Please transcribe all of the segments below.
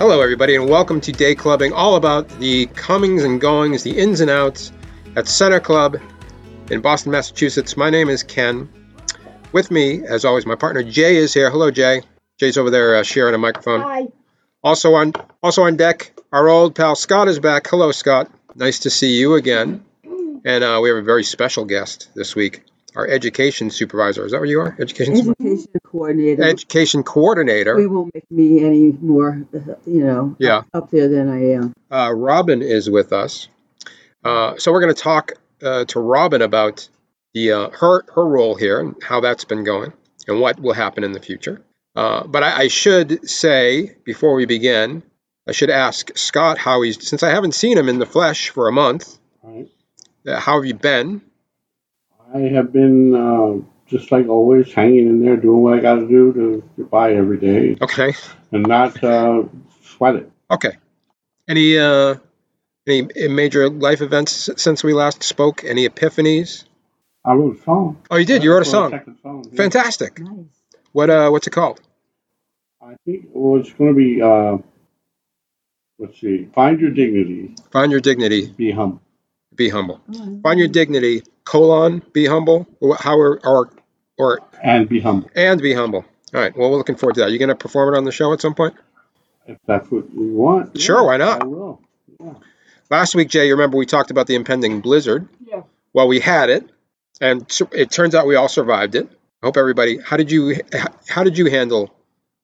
Hello, everybody, and welcome to Day Clubbing, all about the comings and goings, the ins and outs at Center Club in Boston, Massachusetts. My name is Ken. With me, as always, my partner Jay is here. Hello, Jay. Jay's over there uh, sharing a microphone. Hi. Also on also on deck, our old pal Scott is back. Hello, Scott. Nice to see you again. And uh, we have a very special guest this week, our education supervisor. Is that what you are? Education super- Education coordinator. education we won't make me any more, uh, you know, Yeah. up, up there than I am. Uh, Robin is with us. Uh, so we're going to talk uh, to Robin about the uh, her her role here and how that's been going and what will happen in the future. Uh, but I, I should say before we begin, I should ask Scott how he's since I haven't seen him in the flesh for a month. Right. Uh, how have you been? I have been uh, just like always hanging in there, doing what I got to do to get by every day, Okay. and not uh, sweat it. Okay. Any uh, any major life events since we last spoke? Any epiphanies? I wrote a song. Oh, you did. You wrote a song. second song. yeah. Fantastic. Nice. What uh, what's it called? I think well, it's going to be. Uh, let's see. Find your dignity. Find your dignity. Be humble. Be humble. All right. Find your dignity. Colon. Be humble. Or How or or, or And be humble. and be humble. All right. Well, we're looking forward to that. You gonna perform it on the show at some point? If that's what you want. yeah, Sure, why not? I will. Last week, Jay, you remember we talked about the impending blizzard. Yeah. Well, we had it, and it turns out we all survived it. I hope everybody. How did you How did you handle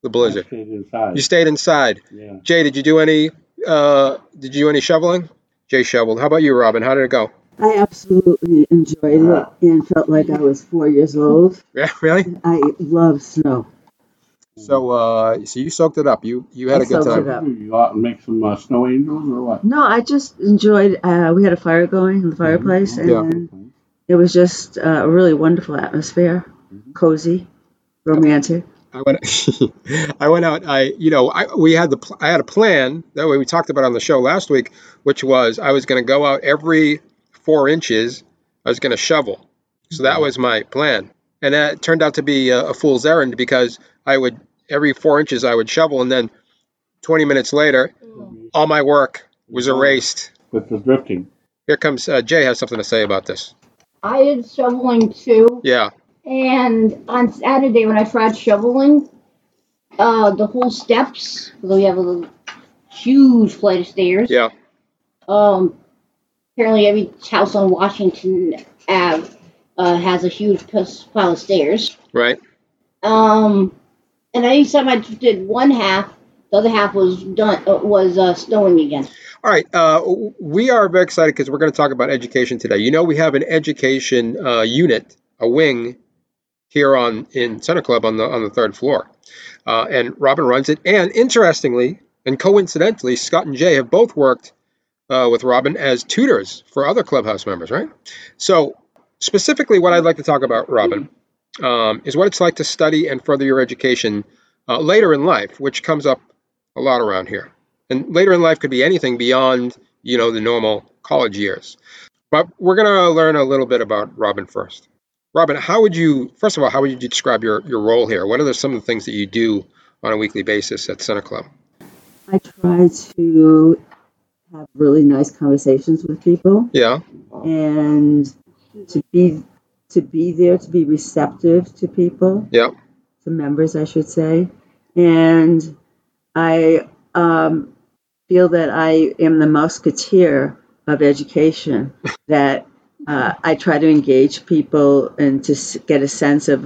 the I blizzard? stayed inside. You stayed inside. yeah. Jay, did you do any? Uh, did you do any shoveling? Jay shoveled. How about you, Robin? How did it go? I absolutely enjoyed it and felt like I was four years old. Yeah, really. I love snow. So, uh, so you soaked it up. You you had I a good soaked time. it up. You go out and make some uh, snow angels or what? No, I just enjoyed. Uh, we had a fire going in the fireplace, and Yeah. it was just uh, a really wonderful atmosphere, cozy, romantic. I went. I went out. I you know I we had the pl- I had a plan that way we talked about on the show last week, which was I was going to go out every four inches. I was going to shovel. So that was my plan, and that turned out to be a, a fool's errand because I would every four inches I would shovel, and then twenty minutes later, all my work was erased. With the drifting. Here comes uh, Jay has something to say about this. I did shoveling too, Yeah. and on Saturday when I tried shoveling, uh, the whole steps, because we have a little huge flight of stairs. Yeah. Um, apparently every house on Washington Ave uh, has a huge pile of stairs. Right. Um, and anytime I did one half, the other half was done uh, was uh, snowing again. All right, uh, we are very excited because we're going to talk about education today. You know, we have an education uh, unit, a wing, here on in Center Club on the on the third floor, uh, and Robin runs it. And interestingly, and coincidentally, Scott and Jay have both worked uh, with Robin as tutors for other clubhouse members, right? So, specifically, what I'd like to talk about, Robin, um, is what it's like to study and further your education uh, later in life, which comes up a lot around here. And later in life could be anything beyond you know the normal college years. But we're going to learn a little bit about robin first. Robin how would you first of all how would you describe your, your role here? What are the, some of the things that you do on a weekly basis at center club? I try to have really nice conversations with people. yeah. And to be to be there to be receptive to people. Yeah. To members i should say. And i um, feel that i am the musketeer of education that uh, i try to engage people and to get a sense of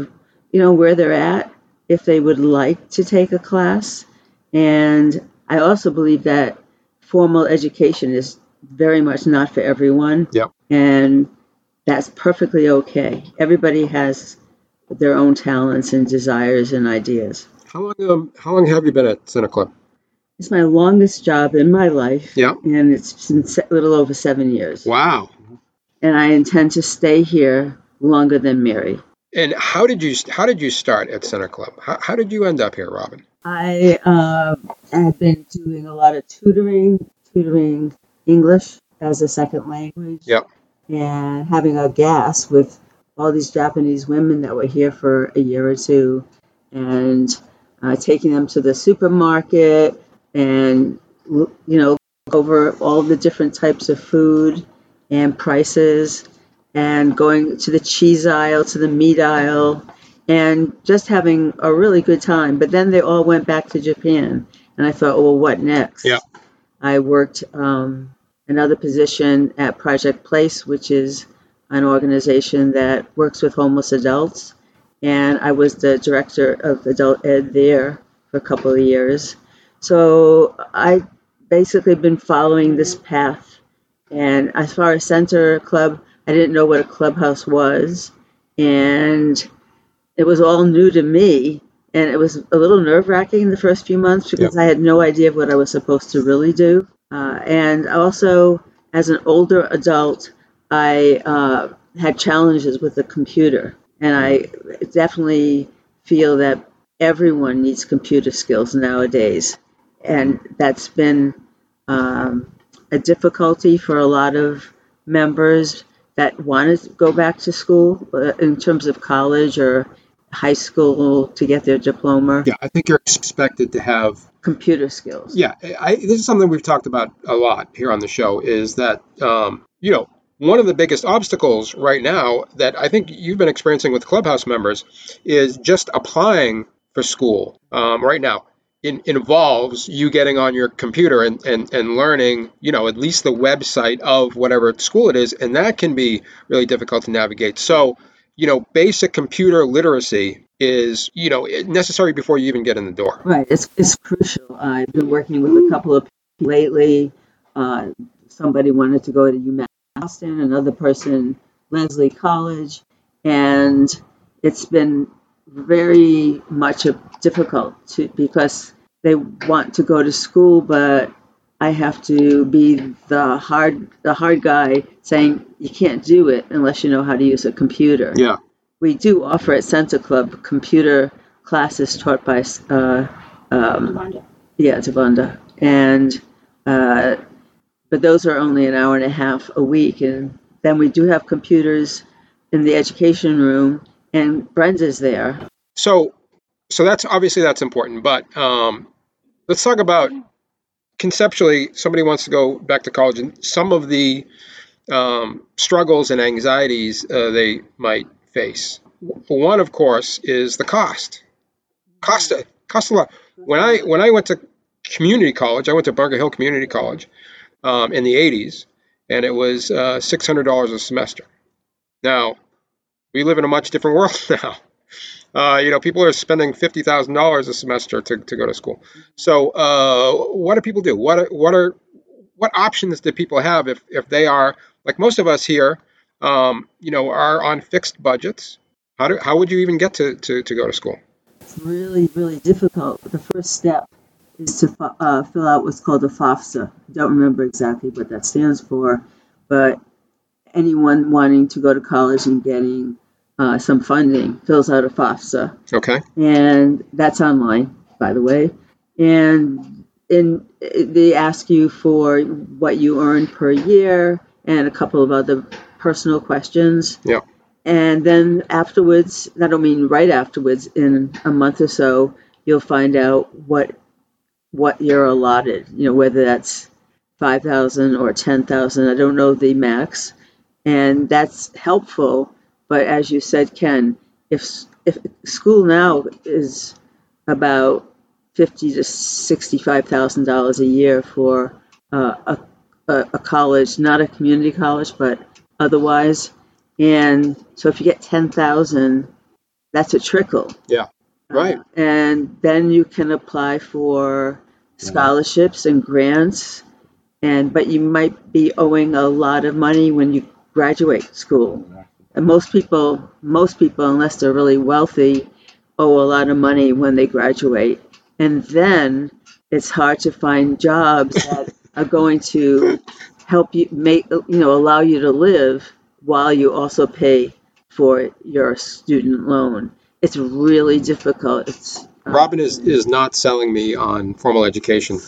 you know where they're at if they would like to take a class. And i also believe that formal education is very much not for everyone Yep. and that's perfectly okay. Everybody has their own talents and desires and ideas. how long um, how long have you been at center club It's my longest job in my life, yeah and it's been a little over seven years. wow And I intend to stay here longer than Mary. and how did you how did you start at center club how, how did you end up here robin I uh, have been doing a lot of tutoring, tutoring English as a second language. Yep. And having a gas with all these Japanese women that were here for a year or two, and uh, taking them to the supermarket, and you know over all the different types of food and prices and going to the cheese aisle to the meat aisle and just having a really good time but then they all went back to japan and i thought well what next Yeah. i worked um, another position at project place which is an organization that works with homeless adults and i was the director of adult ed there for a couple of years so I basically been following this path. And as far as Center Club, I didn't know what a clubhouse was. And it was all new to me. And it was a little nerve wracking the first few months because I had no idea of what I was supposed to really do. Uh, and also, as an older adult, I uh, had challenges with the computer. And I definitely feel that everyone needs computer skills nowadays and that's been um, a difficulty for a lot of members that want to go back to school uh, in terms of college or high school to get their diploma. Yeah, I think you're expected to have computer skills. Yeah, I, this is something we've talked about a lot here on the show. Is that um, you know one of the biggest obstacles right now that I think you've been experiencing with Clubhouse members is just applying for school um, right now in, involves you getting on your computer and, and, and learning, you know, at least the website of whatever school it is, and that can be really difficult to navigate. So, you know, basic computer literacy is, you know, necessary before you even get in the door. Right. It's, it's crucial. I've been working with a couple of people lately. Uh, somebody wanted to go to UMass Boston, another person Lesley College, and it's been very much difficult to because they want to go to school, but I have to be the hard the hard guy saying you can't do it unless you know how to use a computer. Yeah. We do offer at Center Club computer classes taught by uh, um, yeah Devonda and uh, but those are only an hour and a half a week and then we do have computers in the education room and Brenda's there. So, so that's obviously that's important. But um, let's talk about conceptually. Somebody wants to go back to college, and some of the um, struggles and anxieties uh, they might face. One, of course, is the cost. Cost cost a lot. When I when I went to community college, I went to Bunker Hill Community College um, in the '80s, and it was uh, six hundred dollars a semester. Now, we live in a much different world now. Uh, you know, people are spending fifty thousand dollars a semester to, to go to school. So, uh, what do people do? What what are what options do people have if if they are like most of us here? Um, you know, are on fixed budgets. How do how would you even get to to, to go to school? It's really really difficult. The first step is to uh, fill out what's called a FAFSA. I don't remember exactly what that stands for, but anyone wanting to go to college and getting uh, some funding fills out a FAFSA. Okay. And that's online, by the way. And in, they ask you for what you earn per year and a couple of other personal questions. Yeah. And then afterwards, I don't mean right afterwards, in a month or so, you'll find out what what you're allotted. You know, whether that's five thousand or ten thousand. I don't know the max, and that's helpful. But as you said, Ken, if if school now is about fifty to sixty-five thousand dollars a year for uh, a, a a college, not a community college, but otherwise, and so if you get ten thousand, that's a trickle. Yeah. Right. Uh, and then you can apply for scholarships and grants, and but you might be owing a lot of money when you graduate school. And most people, most people, unless they're really wealthy, owe a lot of money when they graduate. And then it's hard to find jobs that are going to help you make, you know, allow you to live while you also pay for your student loan. It's really difficult. It's um, Robin is is not selling me on formal education.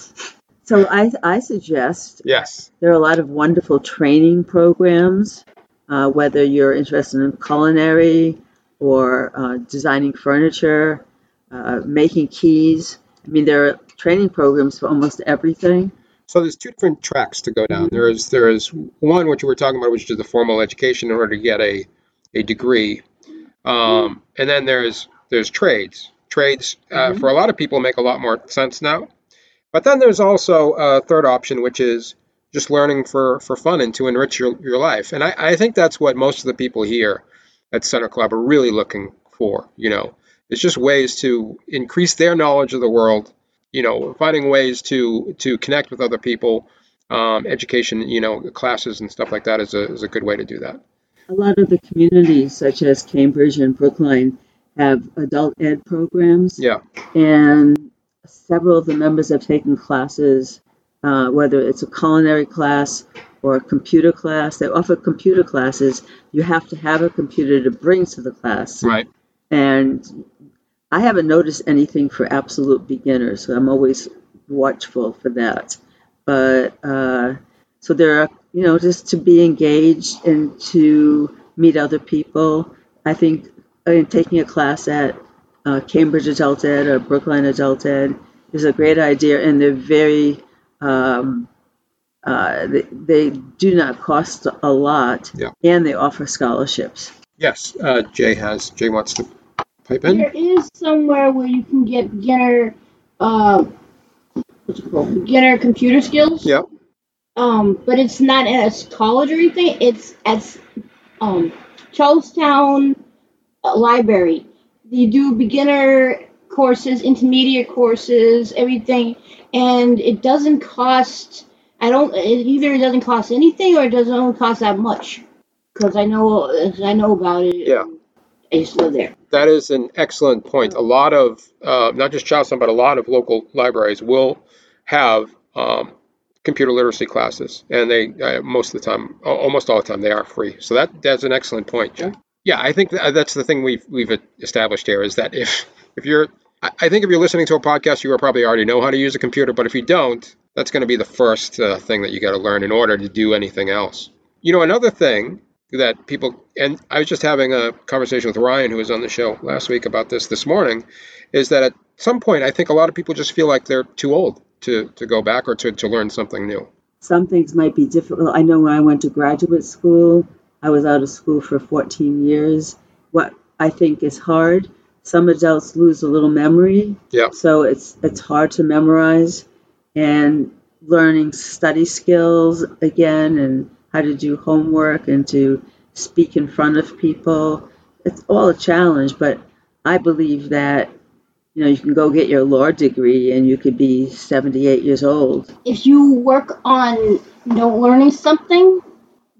so I, I suggest Yes. there are a lot of wonderful training programs, uh, whether you're interested in culinary or uh, designing furniture, uh, making keys. I mean, there are training programs for almost everything. So there's two different tracks to go down. There is there is one which we were talking about, which is the formal education in order to get a a degree, um, and then there's there's trades. Trades uh, Mhm. for a lot of people make a lot more sense now, but then there's also a third option, which is just learning for for fun and to enrich your, your life. And I, I think that's what most of the people here at Center Club are really looking for. You know, it's just ways to increase their knowledge of the world you know, finding ways to to connect with other people, um, education, you know, classes and stuff like that is a is a good way to do that. A lot of the communities, such as Cambridge and Brookline, have adult ed programs. Yeah. And several of the members have taken classes, uh, whether it's a culinary class or a computer class. They offer computer classes. You have to have a computer to bring to the class. Right. And I haven't noticed anything for absolute beginners, so I'm always watchful for that. But uh, so there are, you know, just to be engaged and to meet other people. I think uh, taking a class at uh, Cambridge Adult Ed or Brookline Adult Ed is a great idea, and they're very, um, uh, they, they do not cost a lot, Yeah. and they offer scholarships. Yes. Uh, Jay has Jay wants to pipe in. There is somewhere where you can get beginner, uh, what's it called? Beginner computer skills. Yep. Um, but it's not at a college or anything. It's at um, Charlestown uh, Library. You do beginner courses, intermediate courses, everything, and it doesn't cost. I don't. It either It doesn't cost anything or it doesn't only cost that much. Because I know, I know about it. Yeah. I used to live there. That is an excellent point. A lot of uh, not just Charlestown, but a lot of local libraries will have um, computer literacy classes, and they uh, most of the time, almost all the time, they are free. So that that's an excellent point, Jay. Yeah, I think that's the thing we've we've established here is that if if you're I think if you're listening to a podcast, you probably already know how to use a computer. But if you don't, that's going to be the first uh, thing that you got to learn in order to do anything else. You know, another thing that people and I was just having a conversation with Ryan, who was on the show last week about this this morning, is that at some point I think a lot of people just feel like they're too old to to go back or to to learn something new. some things might be difficult. I know when I went to graduate school, I was out of school for 14 years. What I think is hard, some adults lose a little memory. Yeah. So it's it's hard to memorize and learning study skills again and how to do homework and to speak in front of people. It's all a challenge, but I believe that you know you can go get your law degree and you could be 78 years old if you work on you know learning something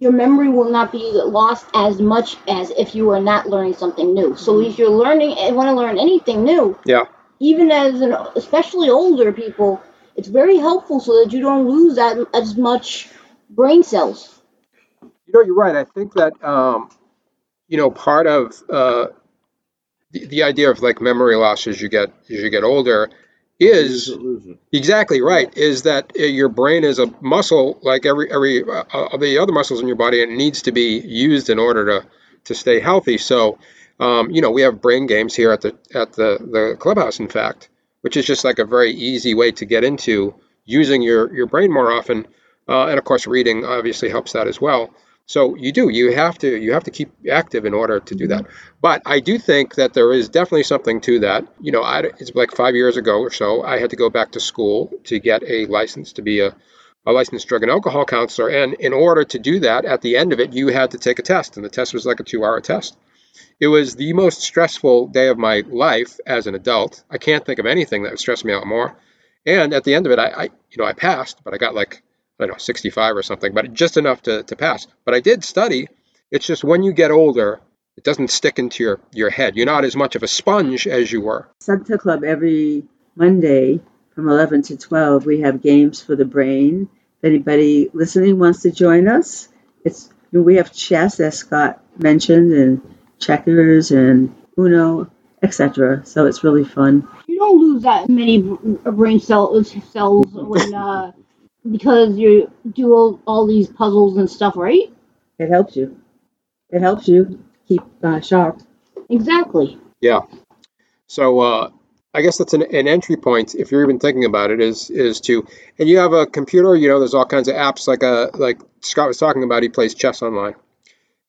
your memory will not be lost as much as if you are not learning something new so if you're learning and want to learn anything new Yeah. even as an especially older people it's very helpful so that you don't lose that as much brain cells You know, you're right. I think that um, you know part of uh, the, the idea of like memory loss as you get as you get older is Lose it, lose it. Exactly right. Is that uh, your brain is a muscle like every every uh, uh, the other muscles in your body, and it needs to be used in order to to stay healthy. So, um, you know, we have brain games here at the at the the clubhouse. In fact, which is just like a very easy way to get into using your your brain more often, uh, and of course, reading obviously helps that as well. So you do you have to you have to keep active in order to do that. Mm-hmm. But I do think that there is definitely something to that. You know, I, it's like five years ago or so, I had to go back to school to get a license to be a, a licensed drug and alcohol counselor. And in order to do that, at the end of it, you had to take a test, and the test was like a two-hour test. It was the most stressful day of my life as an adult. I can't think of anything that would stress me out more. And at the end of it, I, I you know, I passed, but I got like I don't know, 65 or something, but just enough to, to pass. But I did study. It's just when you get older, it doesn't stick into your, your head. You're not as much of a sponge as you were. Center Club every Monday from 11 to 12. We have games for the brain. If anybody listening wants to join us, it's we have chess, as Scott mentioned, and checkers and Uno, etc. So it's really fun. you don't lose that many brain cell- cells when uh, because you do all, all these puzzles and stuff right It helps you. It helps you keep uh, sharp. exactly Yeah. So, uh, I guess that's an, an entry point if you're even thinking about it is is to and you have a computer you know there's all kinds of apps like a like Scott was talking about he plays chess online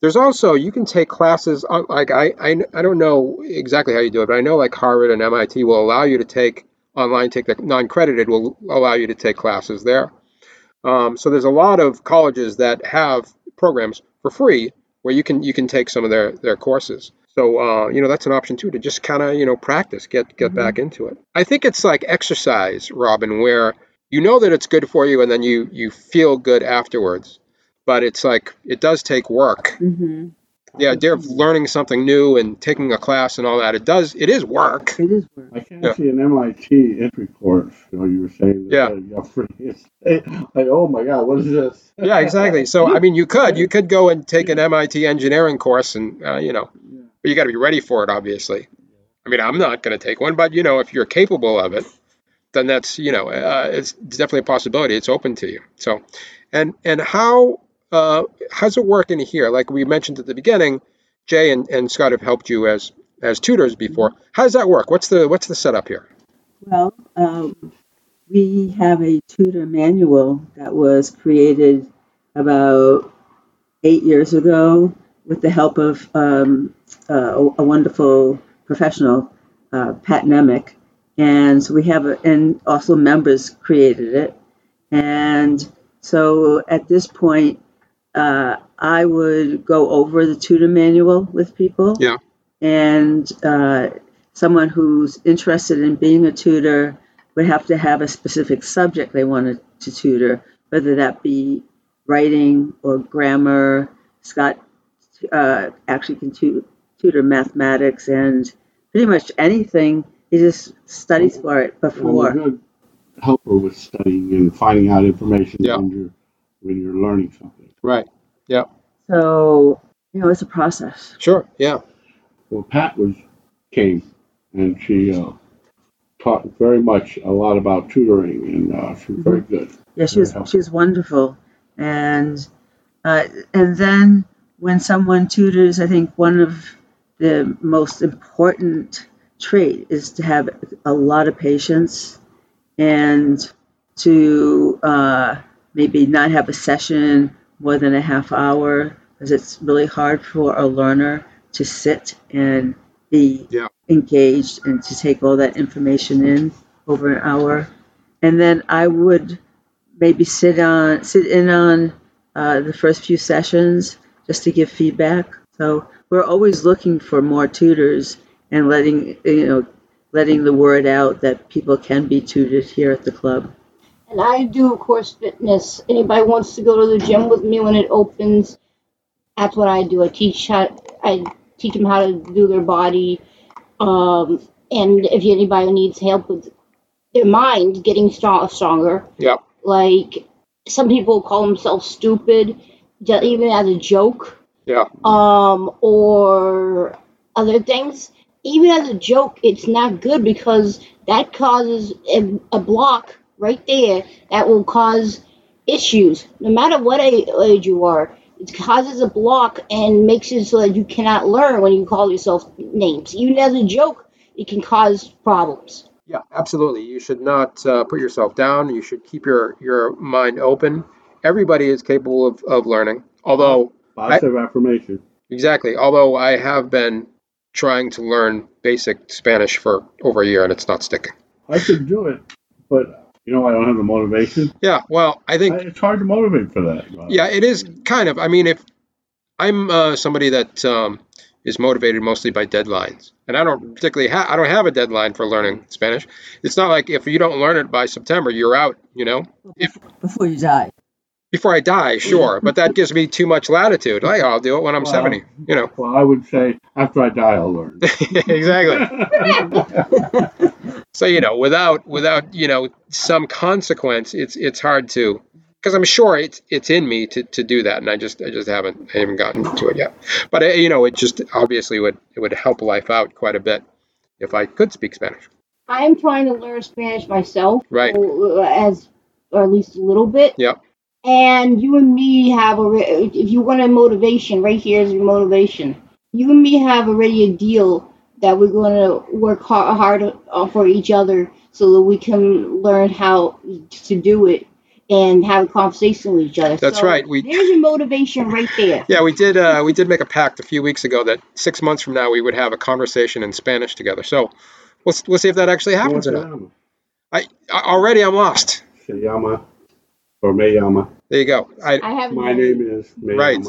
there's also you can take classes on like I, I I don't know exactly how you do it but I know like Harvard and MIT will allow you to take online take the non-credited will allow you to take classes there um, so there's a lot of colleges that have programs for free where you can you can take some of their their courses so uh, you know that's an option too to just kind of you know practice, get get mm-hmm. back into it. I think it's like exercise, Robin, where you know that it's good for you, and then you you feel good afterwards. But it's like it does take work. Mm-hmm the idea of learning something new and taking a class and all that. It does it is work. It is work. I can't yeah. see an mit entry course you know you were saying yeah. like oh my god what is this? Yeah exactly. So i mean you could you could go and take an mit engineering course and uh, you know but you got to be ready for it obviously. I mean i'm not going to take one but you know if you're capable of it then that's you know uh, it's definitely a possibility. It's open to you. So and and how uh, how's it work in here? Like we mentioned at the beginning, Jay and, and Scott have helped you as as tutors before. How does that work? What's the what's the setup here? Well, um, we have a tutor manual that was created about eight years ago with the help of um, uh, a wonderful professional, uh, Pat Nemick. And so we have, a, and also members created it. And so at this point, uh, I would go over the tutor manual with people. Yeah. And uh, someone who's interested in being a tutor would have to have a specific subject they wanted to tutor, whether that be writing or grammar. Scott uh, actually can tu- tutor mathematics and pretty much anything. He just studies for it before. Well, good helper with studying and finding out information yeah. when you're when you're learning something. Right. Yeah. So, you know, it's a process. Sure. Yeah. Well, Pat was came and she uh, taught very much a lot about tutoring, and uh, she was very mm-hmm. good. Yeah, she was she was wonderful, and uh, and then when someone tutors, I think one of the most important trait is to have a lot of patience and to uh, maybe not have a session more than a half hour because it's really hard for a learner to sit and be yeah. engaged and to take all that information in over an hour. And then I would maybe sit on sit in on uh, the first few sessions just to give feedback. So we're always looking for more tutors and letting you know letting the word out that people can be tutored here at the club. And I do, of course, fitness. Anybody wants to go to the gym with me when it opens, that's what I do. I teach how I teach them how to do their body. Um, and if anybody needs help with their mind getting strong, stronger, yeah. Like some people call themselves stupid, even as a joke. Yeah. Um, or other things. Even as a joke, it's not good because that causes a, a block right there that will cause issues, no matter what age you are. It causes a block and makes it so that you cannot learn when you call yourself names. Even as a joke, it can cause problems. Yeah, absolutely. You should not uh, put yourself down. You should keep your, your mind open. Everybody is capable of, of learning. Although positive I, affirmation. Exactly. Although I have been trying to learn basic Spanish for over a year and it's not sticking. I could do it, but you know, I don't have the motivation. Yeah, well, I think it's hard to motivate for that. Yeah, it is kind of. I mean, if I'm uh, somebody that um, is motivated mostly by deadlines, and I don't particularly have, I don't have a deadline for learning Spanish. It's not like if you don't learn it by September, you're out. You know, if before you die. Before I die, sure, but that gives me too much latitude. Like, I'll do it when I'm well, 70. You know. Well, I would say after I die, I'll learn. exactly. so you know, without without you know some consequence, it's it's hard to because I'm sure it's it's in me to, to do that, and I just I just haven't I haven't gotten to it yet. But uh, you know, it just obviously would it would help life out quite a bit if I could speak Spanish. I'm trying to learn Spanish myself, right? Uh, as or at least a little bit. Yep. And you and me have a if you want a motivation, right here is your motivation. You and me have already a deal that we're going to work hard, hard uh, for each other so that we can learn how to do it and have a conversation with each other. That's So right, we- there's your motivation right there. Yeah, we did. Uh, we did make a pact a few weeks ago that six months from now we would have a conversation in Spanish together. So we'll we'll see if that actually happens or not. I, I already I'm lost. Se llama, or me llama. There you go. I, I have My name is me Right.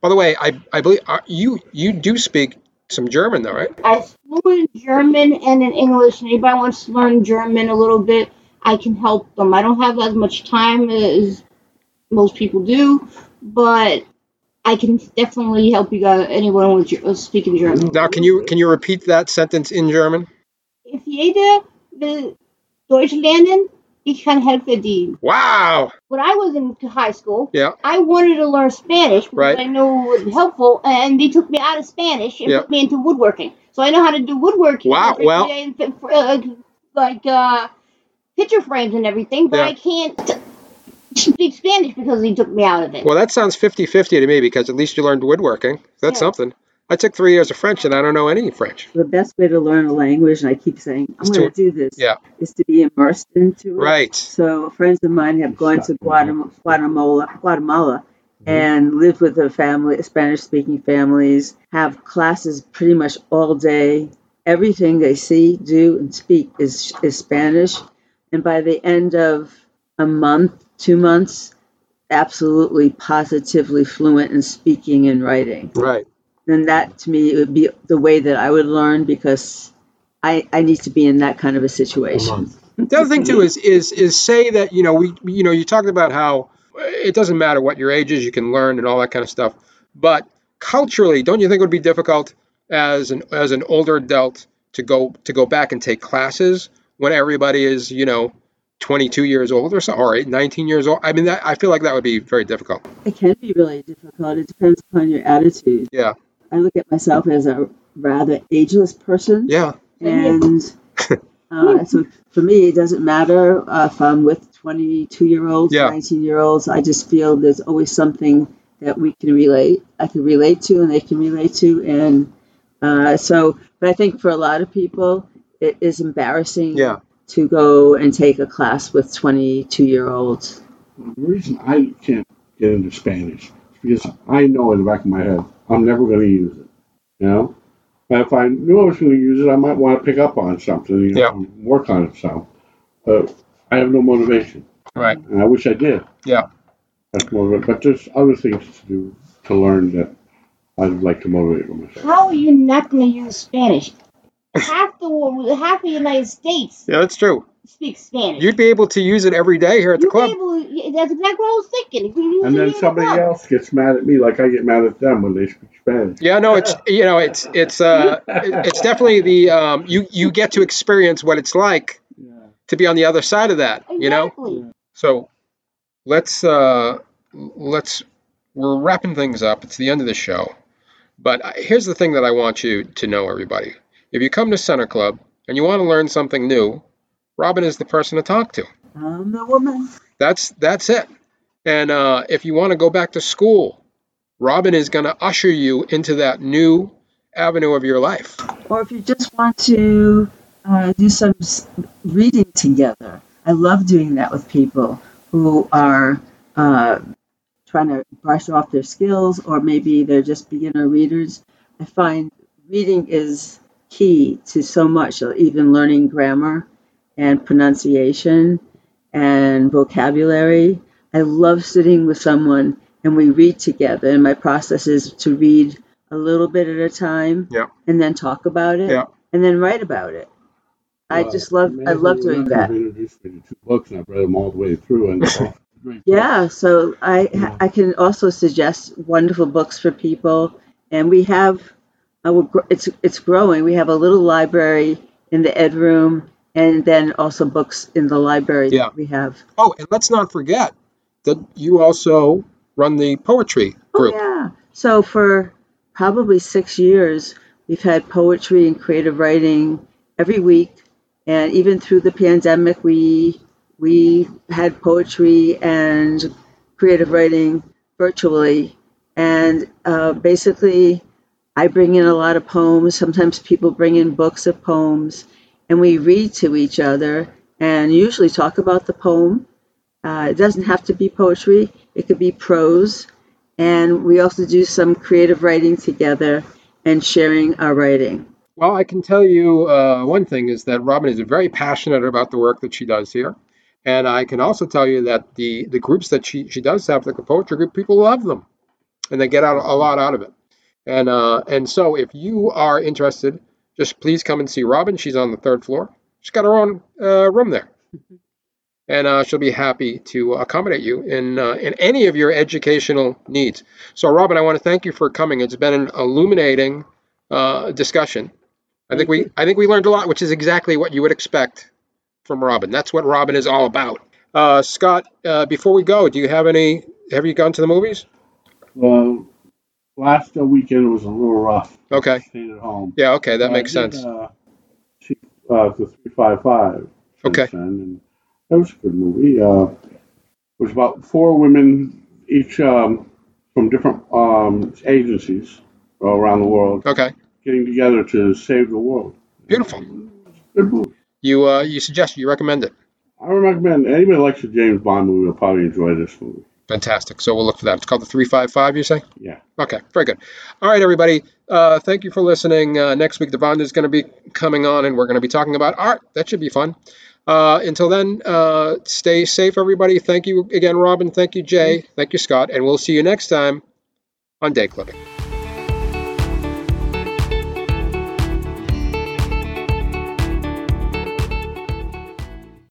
by the way, I I believe uh, you you do speak some German though, right? I fluent in German and in English. And anybody wants to learn German a little bit, I can help them. I don't have as much time as most people do, but I can definitely help you guys. Anyone with uh, speaking German. Now, can you can you repeat that sentence in German? If jeder will Deutsch lernen, ich kann helfen dir. Wow. When I was in high school, Yeah. I wanted to learn Spanish because Right. I know it would be helpful, and they took me out of Spanish and Yeah. put me into woodworking. So I know how to do woodworking. Wow, well- and uh, like uh, picture frames and everything, but Yeah. I can't speak Spanish because they took me out of it. Well, that sounds 50-50 to me because at least you learned woodworking. That's Yeah. something. I took three years of French and I don't know any French. The best way to learn a language, and I keep saying, I'm going to- do this, Yeah. is to be immersed into it. Right. So friends of mine have gone to Guatemala, Guatemala, Guatemala and lived with their family, Spanish-speaking families, have classes pretty much all day. Everything they see, do, and speak is is Spanish, and by the end of a month, two months, absolutely positively fluent in speaking and writing. Right. Then that to me would be the way that I would learn because I I need to be in that kind of a A situation. The other thing too is is is say that you know we you know you talked about how it doesn't matter what your age is, you can learn and all that kind of stuff. But culturally, don't you think it would be difficult as an as an older adult to go to go back and take classes when everybody is you know 22 years old or so or 19 years old? I mean, that, I feel like that would be very difficult. It can be really difficult. It depends upon your attitude. Yeah. I look at myself as a rather ageless person, Yeah. and uh, so for me, it doesn't matter uh, if I'm with 22 year olds, Yeah. 19 year olds. I just feel there's always something that we can relate. I can relate to, and they can relate to, and uh, so. But I think for a lot of people, it is embarrassing Yeah. to go and take a class with 22 year olds. The reason I can't get into Spanish is because I know in the back of my head I'm never going to use it. You know, and if I knew I was going to use it, I might want to pick up on something, you know, Yeah. and work on it some. But I have no motivation, Right. and I wish I did. Yeah. That's motivate. But there's other things to do to learn that I'd like to motivate myself. How are you not going to use Spanish? Half the world, half the United States Yeah, that's true. Speaks Spanish. You'd be able to use it every day here at the You'd club. be able, yeah, that's exactly what I was thinking. You can use And then in the somebody else gets mad at me like I get mad at them when they speak Spanish. Yeah, no, it's you know, it's it's uh, it's definitely the um, you you get to experience what it's like to be on the other side of that, you know. So let's uh, let's we're wrapping things up. It's the end of the show, but here's the thing that I want you to know, everybody. If you come to Center Club and you want to learn something new, Robin is the person to talk to. I'm the woman. That's that's it. And uh, if you want to go back to school, Robin is going to usher you into that new avenue of your life. or if you just want to uh, do some reading together. I love doing that with people who are uh, trying to brush off their skills, or maybe they're just beginner readers. I find reading is key to so much, even learning grammar and pronunciation and vocabulary. I love sitting with someone and we read together, and my process is to read a little bit at a time Yeah. and then talk about it Yeah. and then write about it. I just love I love doing You've that. introduced me to two books, and I've read them all the way through. And they're all Yeah, so I Yeah. I can also suggest wonderful books for people, and we have uh, we're it's it's growing. We have a little library in the ed room, and then also books in the library Yeah. that we have. Oh, and let's not forget that you also run the poetry group. Oh yeah. So for probably six years, we've had poetry and creative writing every week, and even through the pandemic, we we had poetry and creative writing virtually, and uh, basically, I bring in a lot of poems. Sometimes people bring in books of poems, and we read to each other and usually talk about the poem. Uh, it doesn't have to be poetry, it could be prose. And we also do some creative writing together and sharing our writing. Well, I can tell you uh, one thing is that Robin is very passionate about the work that she does here. And I can also tell you that the, the groups that she, she does have, like the poetry group, people love them and they get out a lot out of it. And uh, and so if you are interested, just please come and see Robin. She's on the third floor. She's got her own uh, room there, and uh, she'll be happy to accommodate you in uh, in any of your educational needs. So, Robin, I want to thank you for coming. It's been an illuminating uh, discussion. I think we I think we learned a lot, which is exactly what you would expect from Robin. That's what Robin is all about. Uh, Scott, uh, before we go, do you have any? Have you gone to the movies? Well, last weekend was a little rough. Okay. Stayed at home. Yeah. Okay, that But makes did, sense. Uh, uh, the three five five. Okay. And that was a good movie. Uh, it was about four women, each um, from different um, agencies around the world, Okay. getting together to save the world. Beautiful. Good movie. You uh, you suggest you recommend it. I recommend anybody likes a James Bond movie will probably enjoy this movie. Fantastic. So we'll look for that. It's called the 355, you say? Yeah. Okay, very good. All right, everybody. Uh, thank you for listening. Uh, next week, Devonda is going to be coming on, and we're going to be talking about art. That should be fun. Uh, until then, uh, stay safe, everybody. Thank you again, Robin. Thank you, Jay. Thank you, Scott. And we'll see you next time on Day Clubbing.